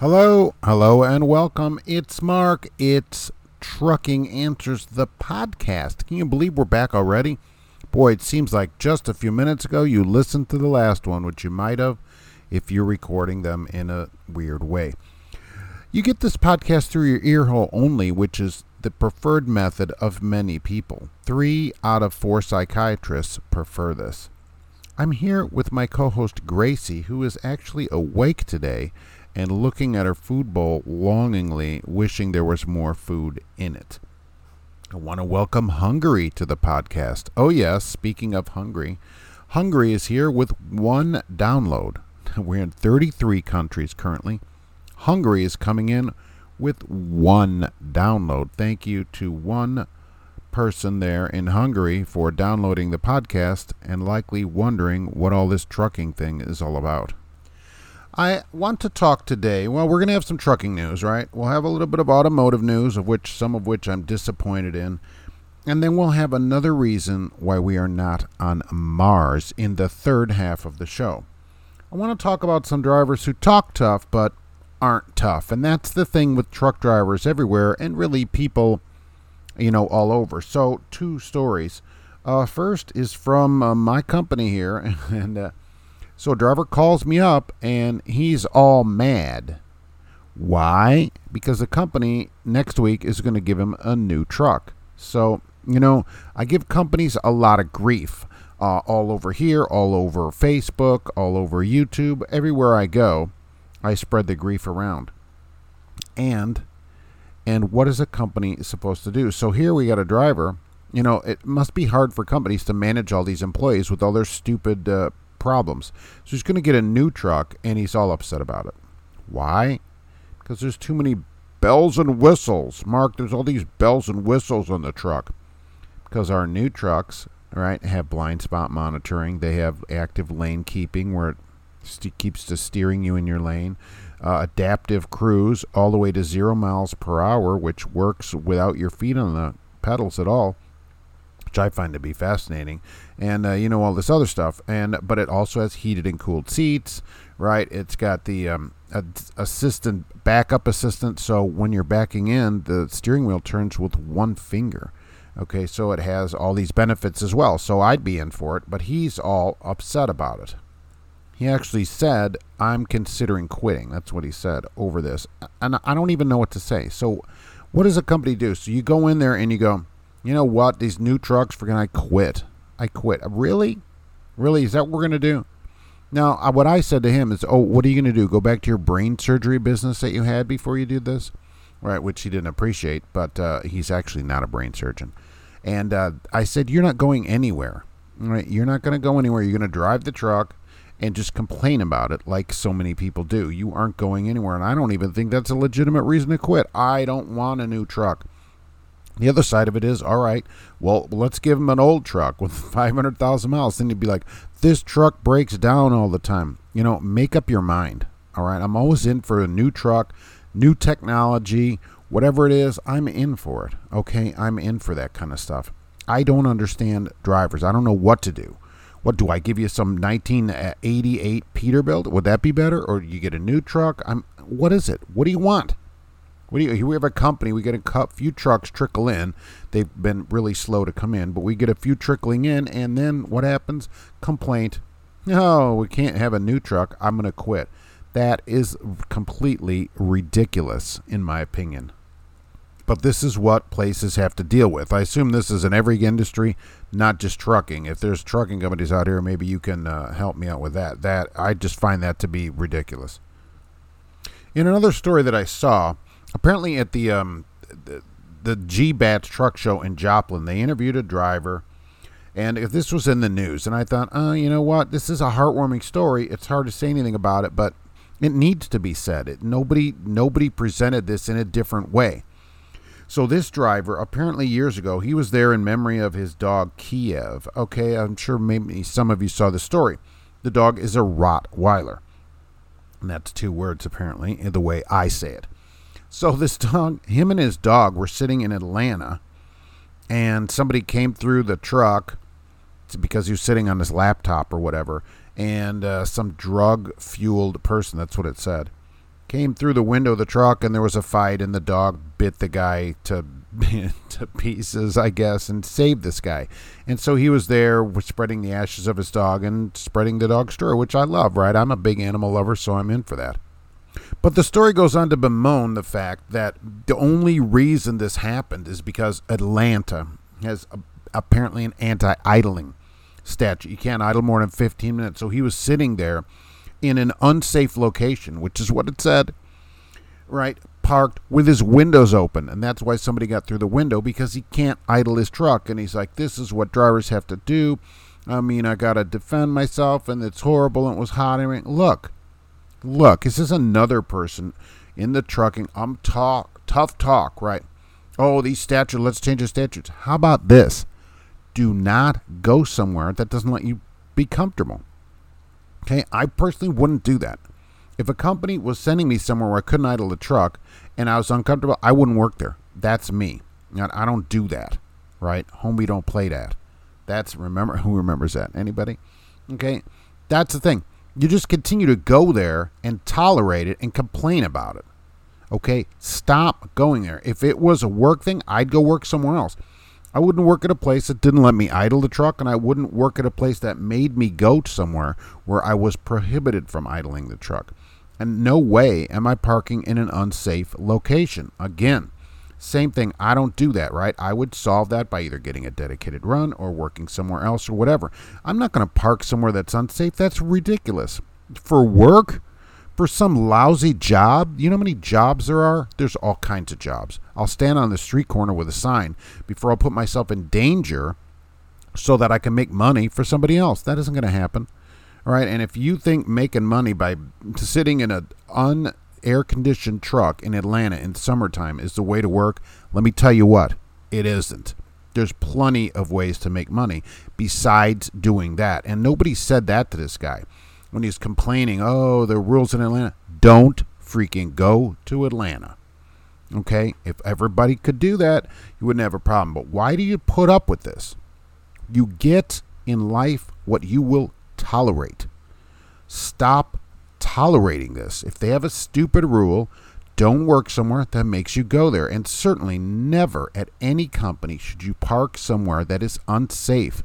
Hello, hello, and welcome. It's Mark. It's Trucking Answers the podcast. Can you believe we're back already? Boy, it seems like just a few minutes ago you listened to the last one, which you might have if you're recording them in a weird way. You get this podcast through your ear hole only, which is the preferred method of many people. Three out of four psychiatrists prefer this. I'm here with my co host Gracie, who is actually awake today and looking at her food bowl longingly, wishing there was more food in it. I want to welcome Hungary to the podcast. Oh, yes, speaking of Hungary, Hungary is here with one download. We're in 33 countries currently. Hungary is coming in with one download. Thank you to one person there in Hungary for downloading the podcast and likely wondering what all this trucking thing is all about. I want to talk today. Well, we're going to have some trucking news, right? We'll have a little bit of automotive news, of which some of which I'm disappointed in. And then we'll have another reason why we are not on Mars in the third half of the show. I want to talk about some drivers who talk tough but aren't tough. And that's the thing with truck drivers everywhere and really people, you know, all over. So, two stories. Uh, first is from uh, my company here, and uh, so a driver calls me up and he's all mad. Why? Because the company next week is going to give him a new truck. So, you know, I give companies a lot of grief uh, all over here, all over Facebook, all over YouTube, everywhere I go. I spread the grief around. And and what is a company supposed to do? So here we got a driver. You know, it must be hard for companies to manage all these employees with all their stupid uh, problems. So he's going to get a new truck, and he's all upset about it. Why? Because there's too many bells and whistles. Mark, there's all these bells and whistles on the truck. Because our new trucks, right, have blind spot monitoring. They have active lane keeping where it st- keeps the steering you in your lane. Uh, adaptive cruise all the way to zero miles per hour, which works without your feet on the pedals at all which I find to be fascinating, and uh, you know all this other stuff. And but it also has heated and cooled seats, right? It's got the um, assistant backup assistant, so when you're backing in, the steering wheel turns with one finger. Okay, so it has all these benefits as well. So I'd be in for it, but he's all upset about it. He actually said, "I'm considering quitting." That's what he said over this, and I don't even know what to say. So, what does a company do? So you go in there and you go, you know what? These new trucks, for gonna quit. I quit. Really? Really? Is that what we're going to do? Now, what I said to him is, oh, what are you going to do? Go back to your brain surgery business that you had before you did this? Right, which he didn't appreciate, but uh, he's actually not a brain surgeon. And uh, I said, you're not going anywhere. Right? You're not going to go anywhere. You're going to drive the truck and just complain about it like so many people do. You aren't going anywhere. And I don't even think that's a legitimate reason to quit. I don't want a new truck. The other side of it is, all right, well, let's give him an old truck with 500,000 miles. Then you'd be like, this truck breaks down all the time. You know, make up your mind. All right. I'm always in for a new truck, new technology, whatever it is, I'm in for it. Okay. I'm in for that kind of stuff. I don't understand drivers. I don't know what to do. What do I give you some 1988 Peterbilt? Would that be better? Or you get a new truck? I'm what is it? What do you want? You, we have a company. We get a few trucks trickle in. They've been really slow to come in, but we get a few trickling in, and then what happens? Complaint. No, we can't have a new truck. I'm going to quit. That is completely ridiculous, in my opinion. But this is what places have to deal with. I assume this is in every industry, not just trucking. If there's trucking companies out here, maybe you can uh, help me out with that. That I just find that to be ridiculous. In another story that I saw, apparently at the um, the, the GBAT truck show in Joplin, they interviewed a driver. And if this was in the news, and I thought, oh, you know what? This is a heartwarming story. It's hard to say anything about it, but it needs to be said. It, nobody nobody presented this in a different way. So this driver, apparently years ago, he was there in memory of his dog Kiev. Okay, I'm sure maybe some of you saw the story. The dog is a Rottweiler. And that's two words apparently, the way I say it. So this dog, him and his dog were sitting in Atlanta, and somebody came through the truck because he was sitting on his laptop or whatever, and uh, some drug fueled person, that's what it said, came through the window of the truck and there was a fight and the dog bit the guy to to pieces, I guess, and saved this guy. And so he was there spreading the ashes of his dog and spreading the dog story, which I love, right? I'm a big animal lover, so I'm in for that. But the story goes on to bemoan the fact that the only reason this happened is because Atlanta has a, apparently an anti idling statute. You can't idle more than 15 minutes. So he was sitting there in an unsafe location, which is what it said, right? Parked with his windows open. And that's why somebody got through the window because he can't idle his truck. And he's like, this is what drivers have to do. I mean, I got to defend myself and it's horrible and it was hot. I mean, look, look, this is another person in the trucking. I'm talk, tough talk, right? Oh, these statutes, let's change the statutes. How about this? Do not go somewhere that doesn't let you be comfortable. Okay, I personally wouldn't do that. If a company was sending me somewhere where I couldn't idle the truck and I was uncomfortable, I wouldn't work there. That's me. I don't do that, right? Homie, don't play that. That's remember who remembers that? Anybody? Okay, that's the thing. You just continue to go there and tolerate it and complain about it. Okay, stop going there. If it was a work thing, I'd go work somewhere else. I wouldn't work at a place that didn't let me idle the truck, and I wouldn't work at a place that made me go somewhere where I was prohibited from idling the truck. And no way am I parking in an unsafe location. Again, same thing. I don't do that, right? I would solve that by either getting a dedicated run or working somewhere else or whatever. I'm not going to park somewhere that's unsafe. That's ridiculous. For work, for some lousy job. You know how many jobs there are? There's all kinds of jobs. I'll stand on the street corner with a sign before I'll put myself in danger so that I can make money for somebody else. That isn't going to happen. All right. And if you think making money by sitting in an unair conditioned truck in Atlanta in summertime is the way to work, let me tell you what, it isn't. There's plenty of ways to make money besides doing that. And nobody said that to this guy when he's complaining, oh, the rules in Atlanta. Don't freaking go to Atlanta. Okay? If everybody could do that, you wouldn't have a problem. But why do you put up with this? You get in life what you will tolerate. Stop tolerating this. If they have a stupid rule, don't work somewhere that makes you go there. And certainly never at any company should you park somewhere that is unsafe,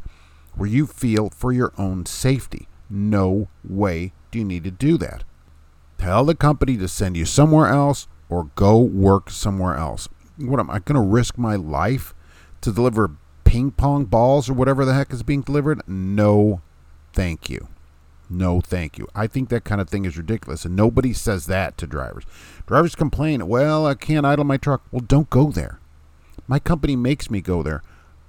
where you feel for your own safety. No way do you need to do that. Tell the company to send you somewhere else or go work somewhere else. What am I going to risk my life to deliver ping pong balls or whatever the heck is being delivered? No, thank you. No, thank you. I think that kind of thing is ridiculous, and nobody says that to drivers. Drivers complain, well, I can't idle my truck. Well, don't go there. My company makes me go there.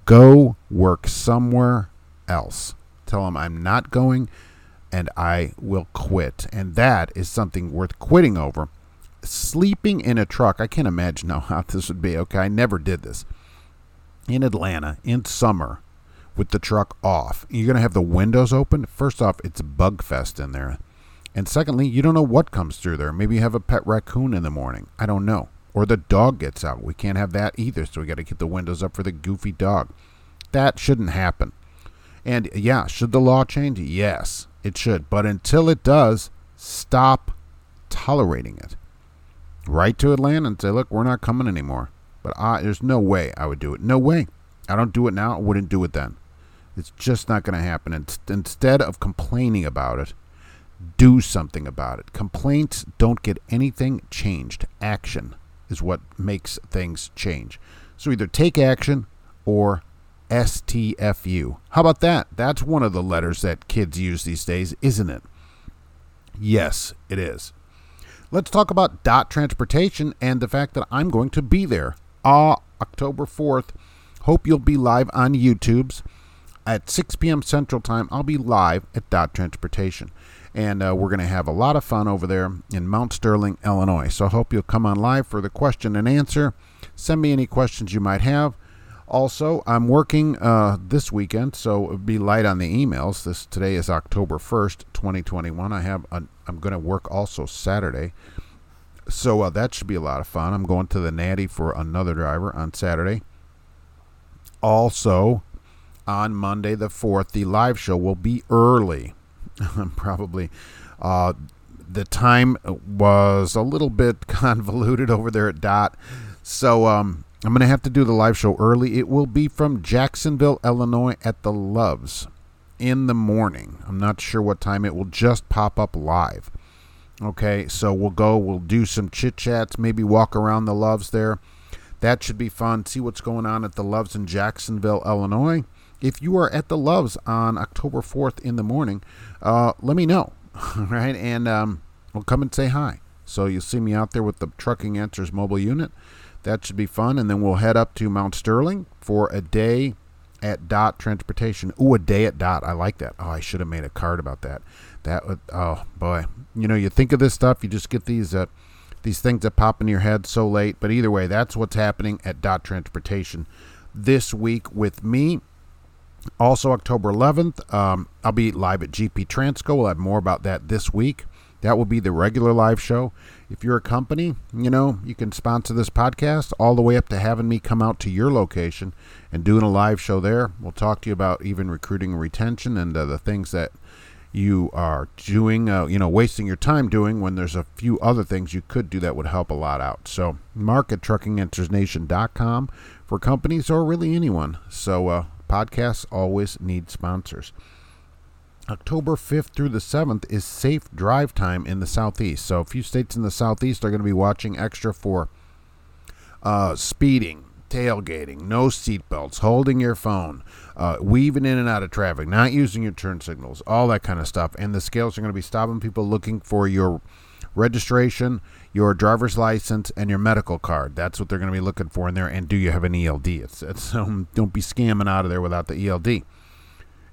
Go work somewhere else. Tell them I'm not going and I will quit. And that is something worth quitting over. Sleeping in a truck, I can't imagine how hot this would be. Okay, I never did this. In Atlanta, in summer, with the truck off, you're going to have the windows open. First off, it's bug fest in there. And secondly, you don't know what comes through there. Maybe you have a pet raccoon in the morning. I don't know. Or the dog gets out. We can't have that either, so we got to keep the windows up for the goofy dog. That shouldn't happen. And yeah, should the law change? Yes. It should. But until it does, stop tolerating it. Write to Atlanta and say, look, we're not coming anymore. But I, there's no way I would do it. No way. I don't do it now. I wouldn't do it then. It's just not going to happen. And instead of complaining about it, do something about it. Complaints don't get anything changed. Action is what makes things change. So either take action or STFU. How about that? That's one of the letters that kids use these days, isn't it? Yes, it is. Let's talk about Dot Transportation and the fact that I'm going to be there uh, October 4th. Hope you'll be live on YouTube's at 6 p.m. Central Time. I'll be live at Dot Transportation. And uh, we're going to have a lot of fun over there in Mount Sterling, Illinois. So I hope you'll come on live for the question and answer. Send me any questions you might have. Also, I'm working uh, this weekend, so be light on the emails. This today is October 1st, 2021. I have a, I'm going to work also Saturday, so uh, that should be a lot of fun. I'm going to the Natty for another driver on Saturday. Also, on Monday the 4th, the live show will be early. Probably uh, the time was a little bit convoluted over there at Dot. So um, I'm going to have to do the live show early. It will be from Jacksonville, Illinois at the Love's in the morning. I'm not sure what time it will just pop up live. Okay, so we'll go, we'll do some chit chats, maybe walk around the Love's there. That should be fun. See what's going on at the Love's in Jacksonville, Illinois. If you are at the Love's on October 4th in the morning, uh, let me know. right? And um, we'll come and say hi. So you'll see me out there with the Trucking Answers mobile unit. That should be fun. And then we'll head up to Mount Sterling for a day at Dot Transportation. Ooh, a day at Dot. I like that. Oh, I should have made a card about that. That would, oh boy. You know, you think of this stuff, you just get these uh, these things that pop in your head so late. But either way, that's what's happening at Dot Transportation this week with me. Also, October 11th, um, I'll be live at GP Transco. We'll have more about that this week. That will be the regular live show. If you're a company, you know, you can sponsor this podcast all the way up to having me come out to your location and doing a live show there. We'll talk to you about even recruiting and retention and uh, the things that you are doing, uh, you know, wasting your time doing when there's a few other things you could do that would help a lot out. So, mark at truckinganswersnation.com for companies or really anyone. So, uh, podcasts always need sponsors. October 5th through the 7th is safe drive time in the Southeast. So, a few states in the Southeast are going to be watching extra for uh, speeding, tailgating, no seatbelts, holding your phone, uh, weaving in and out of traffic, not using your turn signals, all that kind of stuff. And the scales are going to be stopping people looking for your registration, your driver's license, and your medical card. That's what they're going to be looking for in there. And do you have an ELD? It's, it's um, don't be scamming out of there without the ELD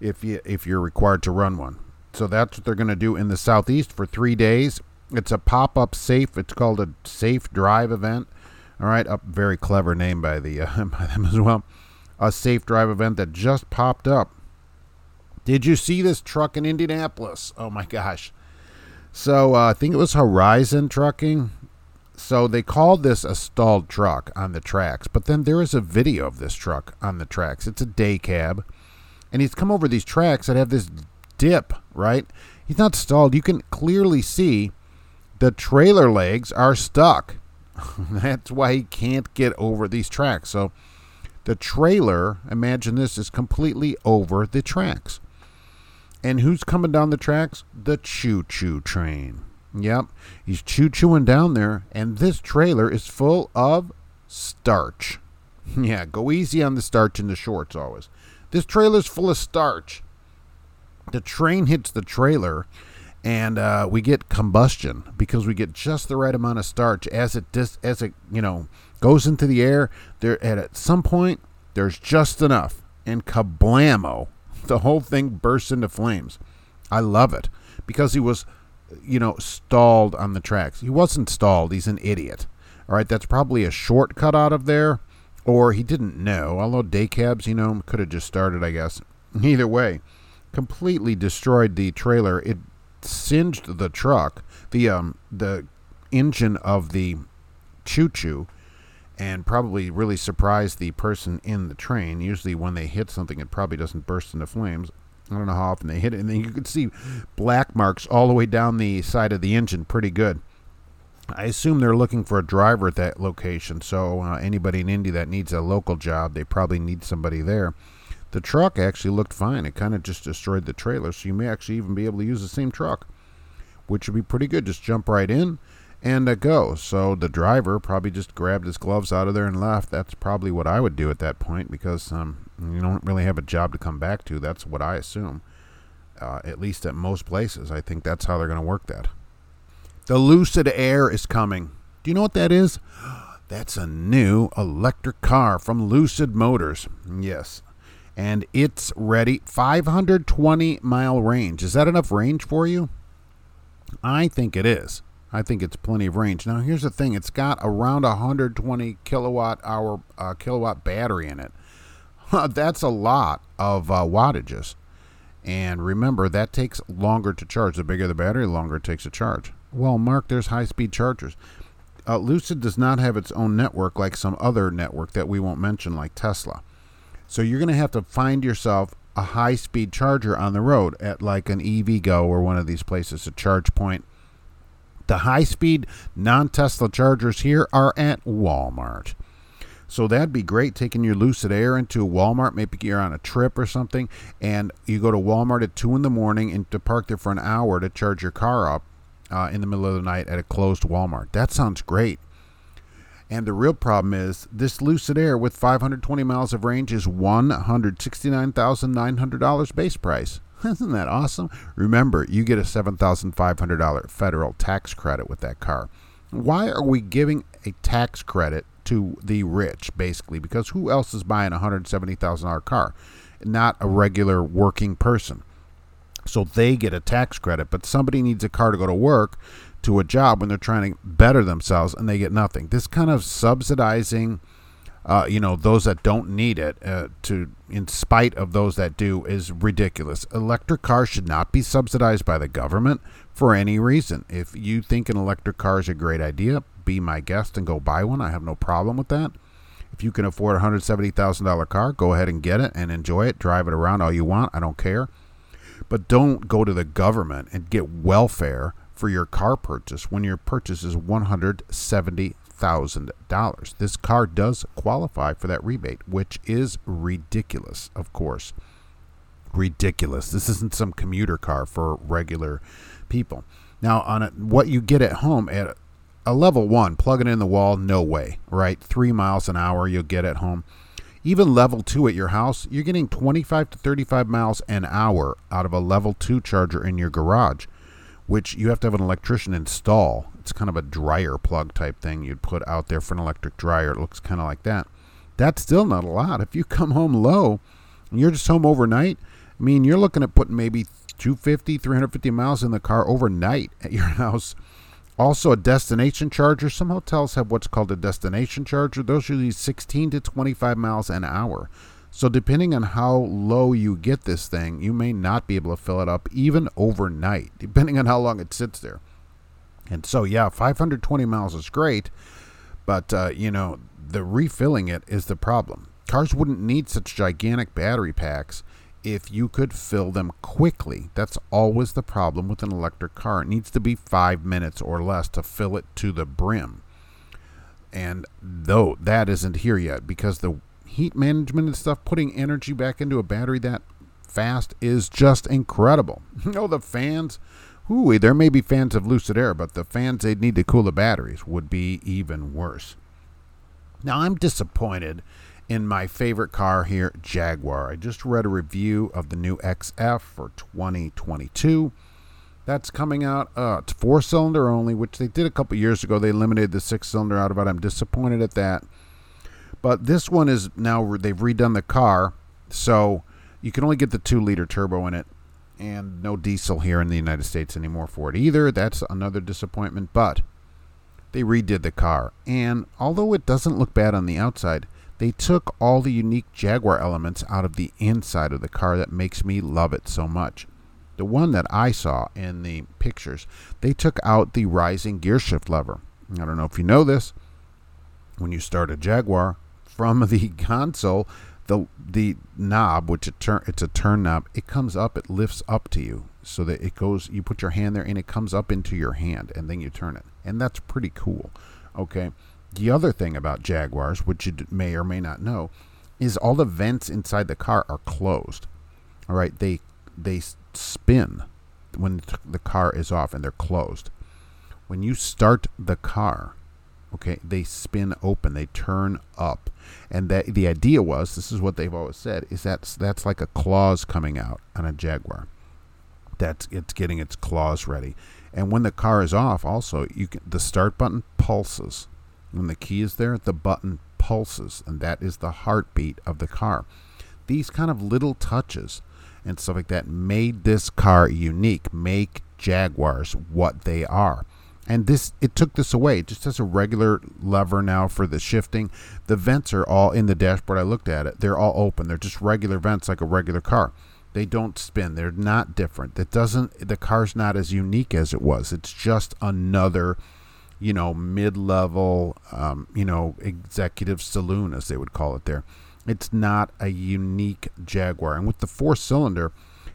if you if you're required to run one. So that's what they're going to do in the southeast for three days. It's a pop-up safe. It's called a safe drive event. All right, a very clever name by the uh, by them as well. A safe drive event that just popped up. Did you see this truck in Indianapolis? Oh my gosh! So uh, I think it was Horizon Trucking. So they called this a stalled truck on the tracks, but then there is a video of this truck on the tracks. It's a day cab, and he's come over these tracks that have this dip. Right? He's not stalled. You can clearly see the trailer legs are stuck. That's why he can't get over these tracks. So the trailer, imagine this, is completely over the tracks. And who's coming down the tracks? The choo choo train. Yep, he's choo chooing down there, and this trailer is full of starch. yeah, go easy on the starch in the shorts always. This trailer's full of starch. The train hits the trailer, and uh, we get combustion because we get just the right amount of starch as it dis- as it you know goes into the air. There at, at some point there's just enough, and kablamo, the whole thing bursts into flames. I love it because he was, you know, stalled on the tracks. He wasn't stalled. He's an idiot. All right, that's probably a shortcut out of there, or he didn't know. Although day cabs, you know, could have just started, I guess. Either way, completely destroyed the trailer. It singed the truck, the um the engine of the choo choo, and probably really surprised the person in the train. Usually, when they hit something, it probably doesn't burst into flames. I don't know how often they hit it, and then you could see black marks all the way down the side of the engine. Pretty good. I assume they're looking for a driver at that location. So uh, anybody in Indy that needs a local job, they probably need somebody there. The truck actually looked fine. It kind of just destroyed the trailer, so you may actually even be able to use the same truck, which would be pretty good. Just jump right in and uh, go. So the driver probably just grabbed his gloves out of there and left. That's probably what I would do at that point because um, you don't really have a job to come back to. That's what I assume. Uh, at least at most places, I think that's how they're going to work that. The Lucid Air is coming. Do you know what that is? That's a new electric car from Lucid Motors. Yes, and it's ready. 520 mile range. Is that enough range for you? I think it is. I think it's plenty of range. Now, here's the thing: it's got around 120 kilowatt hour uh, kilowatt battery in it. That's a lot of uh, wattages. And remember, that takes longer to charge. The bigger the battery, the longer it takes to charge. Well, Mark, there's high speed chargers. Uh, Lucid does not have its own network like some other network that we won't mention, like Tesla. So you're going to have to find yourself a high speed charger on the road at like an EVgo or one of these places, a charge point. The high speed non Tesla chargers here are at Walmart. So that'd be great taking your Lucid Air into Walmart. Maybe you're on a trip or something, and you go to Walmart at 2 in the morning and to park there for an hour to charge your car up uh, in the middle of the night at a closed Walmart. That sounds great. And the real problem is this Lucid Air with 520 miles of range is $169,900 base price. Isn't that awesome? Remember, you get a $7,500 federal tax credit with that car. Why are we giving a tax credit to the rich, basically? Because who else is buying a $170,000 car? Not a regular working person. So they get a tax credit, but somebody needs a car to go to work to a job when they're trying to better themselves and they get nothing. This kind of subsidizing uh, you know, those that don't need it uh, to, in spite of those that do, is ridiculous. Electric cars should not be subsidized by the government for any reason. If you think an electric car is a great idea, be my guest and go buy one. I have no problem with that. If you can afford a $170,000 car, go ahead and get it and enjoy it. Drive it around all you want. I don't care. But don't go to the government and get welfare for your car purchase when your purchase is one hundred seventy. $1,000. This car does qualify for that rebate, which is ridiculous, of course. Ridiculous. This isn't some commuter car for regular people. Now, on a, what you get at home at a level one, plugging in the wall, no way, right? Three miles an hour you'll get at home. Even level two at your house, you're getting 25 to 35 miles an hour out of a level two charger in your garage, which you have to have an electrician install it's kind of a dryer plug type thing you'd put out there for an electric dryer. It looks kind of like that. That's still not a lot. If you come home low and you're just home overnight, I mean, you're looking at putting maybe 250, 350 miles in the car overnight at your house. Also, a destination charger. Some hotels have what's called a destination charger. Those are usually 16 to 25 miles an hour. So, depending on how low you get this thing, you may not be able to fill it up even overnight, depending on how long it sits there. And so, yeah, 520 miles is great, but, uh, you know, the refilling it is the problem. Cars wouldn't need such gigantic battery packs if you could fill them quickly. That's always the problem with an electric car. It needs to be five minutes or less to fill it to the brim. And though that isn't here yet, because the heat management and stuff, putting energy back into a battery that fast is just incredible. You know, the fans Ooh, there may be fans of Lucid Air, but the fans they'd need to cool the batteries would be even worse. Now, I'm disappointed in my favorite car here, Jaguar. I just read a review of the new XF for 2022. That's coming out. Uh, it's four cylinder only, which they did a couple years ago. They limited the six cylinder out of it. I'm disappointed at that. But this one is now they've redone the car, so you can only get the two liter turbo in it and no diesel here in the United States anymore for it either. That's another disappointment, but they redid the car. And although it doesn't look bad on the outside, they took all the unique Jaguar elements out of the inside of the car that makes me love it so much. The one that I saw in the pictures, they took out the rising gear shift lever. I don't know if you know this. When you start a Jaguar, from the console, the the knob, which it turn it's a turn knob, it comes up, it lifts up to you so that it goes. You put your hand there and it comes up into your hand, and then you turn it, and that's pretty cool. Okay. The other thing about Jaguars, which you may or may not know, is all the vents inside the car are closed. All right, they they spin when the car is off and they're closed. When you start the car, okay, they spin open, they turn up and that the idea was this is what they've always said is that that's like a claws coming out on a Jaguar. That's it's getting its claws ready, and when the car is off, also you can the start button pulses. When the key is there, the button pulses, and that is the heartbeat of the car. These kind of little touches and stuff like that made this car unique, make Jaguars what they are and this it took this away. It just has a regular lever now for the shifting the vents are all in the dashboard. I looked at it. They're all open. They're just regular vents like a regular car. They don't spin. They're not different. It doesn't the car's not as unique as it was. It's just another you know mid-level um, you know executive saloon as they would call it there. It's not a unique jaguar. And with the four cylinder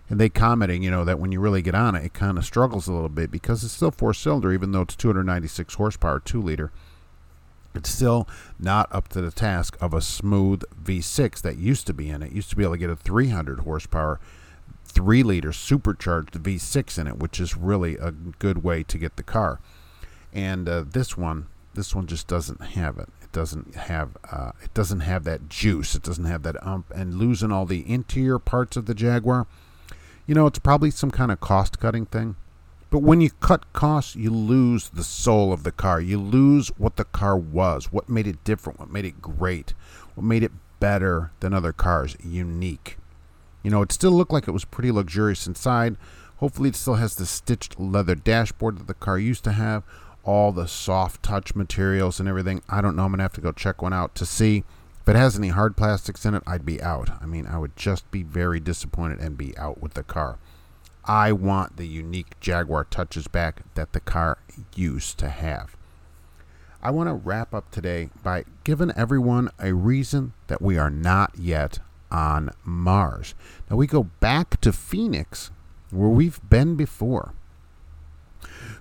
and they commenting, you know, that when you really get on it, it kind of struggles a little bit because it's still four cylinder, even though it's 296 horsepower, two liter. It's still not up to the task of a smooth V6 that used to be in it. Used to be able to get a 300 horsepower, three liter supercharged V6 in it, which is really a good way to get the car. And uh, this one, this one just doesn't have it. It doesn't have, uh, it doesn't have that juice. It doesn't have that ump. And losing all the interior parts of the Jaguar you know, it's probably some kind of cost cutting thing. But when you cut costs, you lose the soul of the car. You lose what the car was, what made it different, what made it great, what made it better than other cars, unique. You know, it still looked like it was pretty luxurious inside. Hopefully, it still has the stitched leather dashboard that the car used to have, all the soft touch materials and everything. I don't know. I'm going to have to go check one out to see. If it has any hard plastics in it, I'd be out. I mean, I would just be very disappointed and be out with the car. I want the unique Jaguar touches back that the car used to have. I want to wrap up today by giving everyone a reason that we are not yet on Mars. Now we go back to Phoenix where we've been before.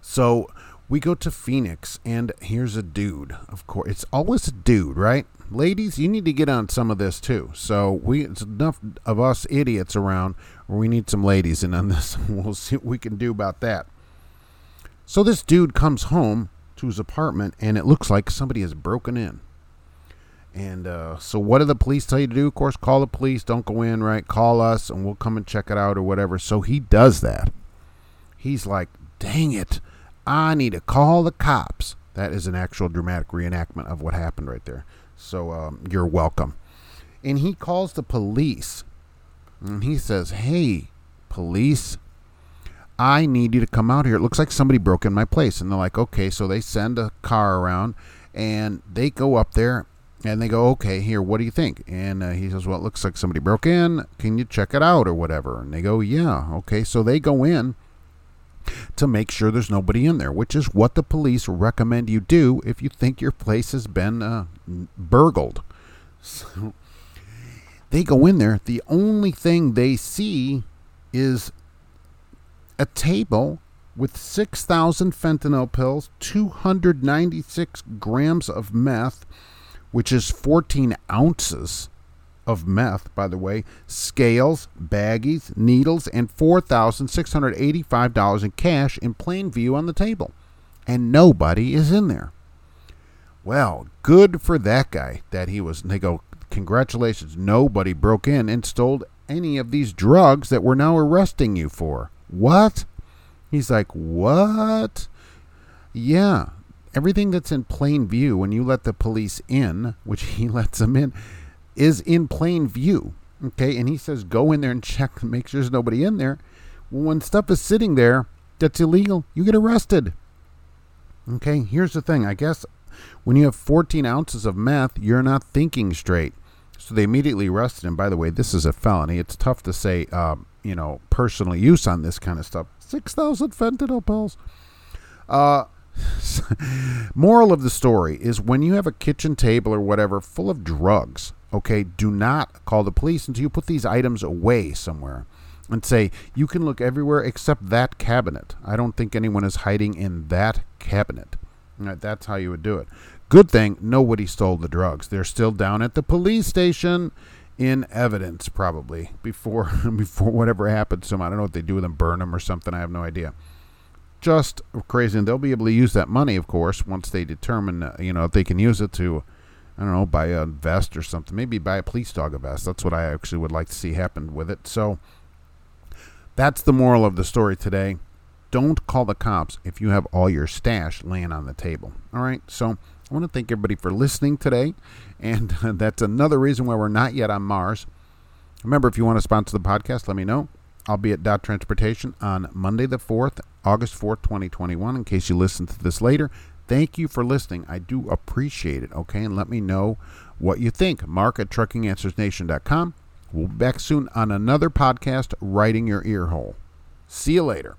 So we go to Phoenix and here's a dude. Of course, it's always a dude, right? ladies, you need to get on some of this too. So we it's enough of us idiots around we need some ladies in on this. We'll see what we can do about that. So this dude comes home to his apartment and it looks like somebody has broken in. And uh, so what do the police tell you to do? Of course, call the police. Don't go in, right? Call us and we'll come and check it out or whatever. So he does that. He's like, dang it. I need to call the cops. That is an actual dramatic reenactment of what happened right there. So um, you're welcome. And he calls the police. And he says, Hey, police, I need you to come out here. It looks like somebody broke in my place. And they're like, Okay. So they send a car around and they go up there and they go, Okay, here, what do you think? And uh, he says, Well, it looks like somebody broke in. Can you check it out or whatever? And they go, Yeah. Okay. So they go in to make sure there's nobody in there, which is what the police recommend you do if you think your place has been uh, burgled. So they go in there. The only thing they see is a table with 6,000 fentanyl pills, 296 grams of meth, which is 14 ounces of meth, by the way, scales, baggies, needles, and $4,685 in cash in plain view on the table. And nobody is in there. Well, good for that guy that he was. They go, congratulations, nobody broke in and stole any of these drugs that we're now arresting you for. What? He's like, what? Yeah, everything that's in plain view when you let the police in, which he lets them in, is in plain view. Okay, and he says go in there and check, make sure there's nobody in there. When stuff is sitting there that's illegal, you get arrested. Okay, here's the thing. I guess when you have 14 ounces of meth, you're not thinking straight. So they immediately arrested him. By the way, this is a felony. It's tough to say, um, you know, personal use on this kind of stuff. 6,000 fentanyl pills. Uh, moral of the story is when you have a kitchen table or whatever full of drugs, Okay, do not call the police until you put these items away somewhere and say, you can look everywhere except that cabinet. I don't think anyone is hiding in that cabinet. Right, that's how you would do it. Good thing nobody stole the drugs. They're still down at the police station in evidence, probably before before whatever happens to them. I don't know what they do with them, burn them or something. I have no idea. Just crazy, and they'll be able to use that money, of course, once they determine, uh, you know, if they can use it to I don't know, buy a vest or something. Maybe buy a police dog a vest. That's what I actually would like to see happen with it. So that's the moral of the story today. Don't call the cops if you have all your stash laying on the table. All right. So I want to thank everybody for listening today. And that's another reason why we're not yet on Mars. Remember, if you want to sponsor the podcast, let me know. I'll be at Dot Transportation on Monday the 4th, August 4th, 2021, in case you listen to this later. Thank you for listening. I do appreciate it. Okay, and let me know what you think. Mark at truckinganswersnation.com. We'll be back soon on another podcast, Writing Your Ear Hole. See you later.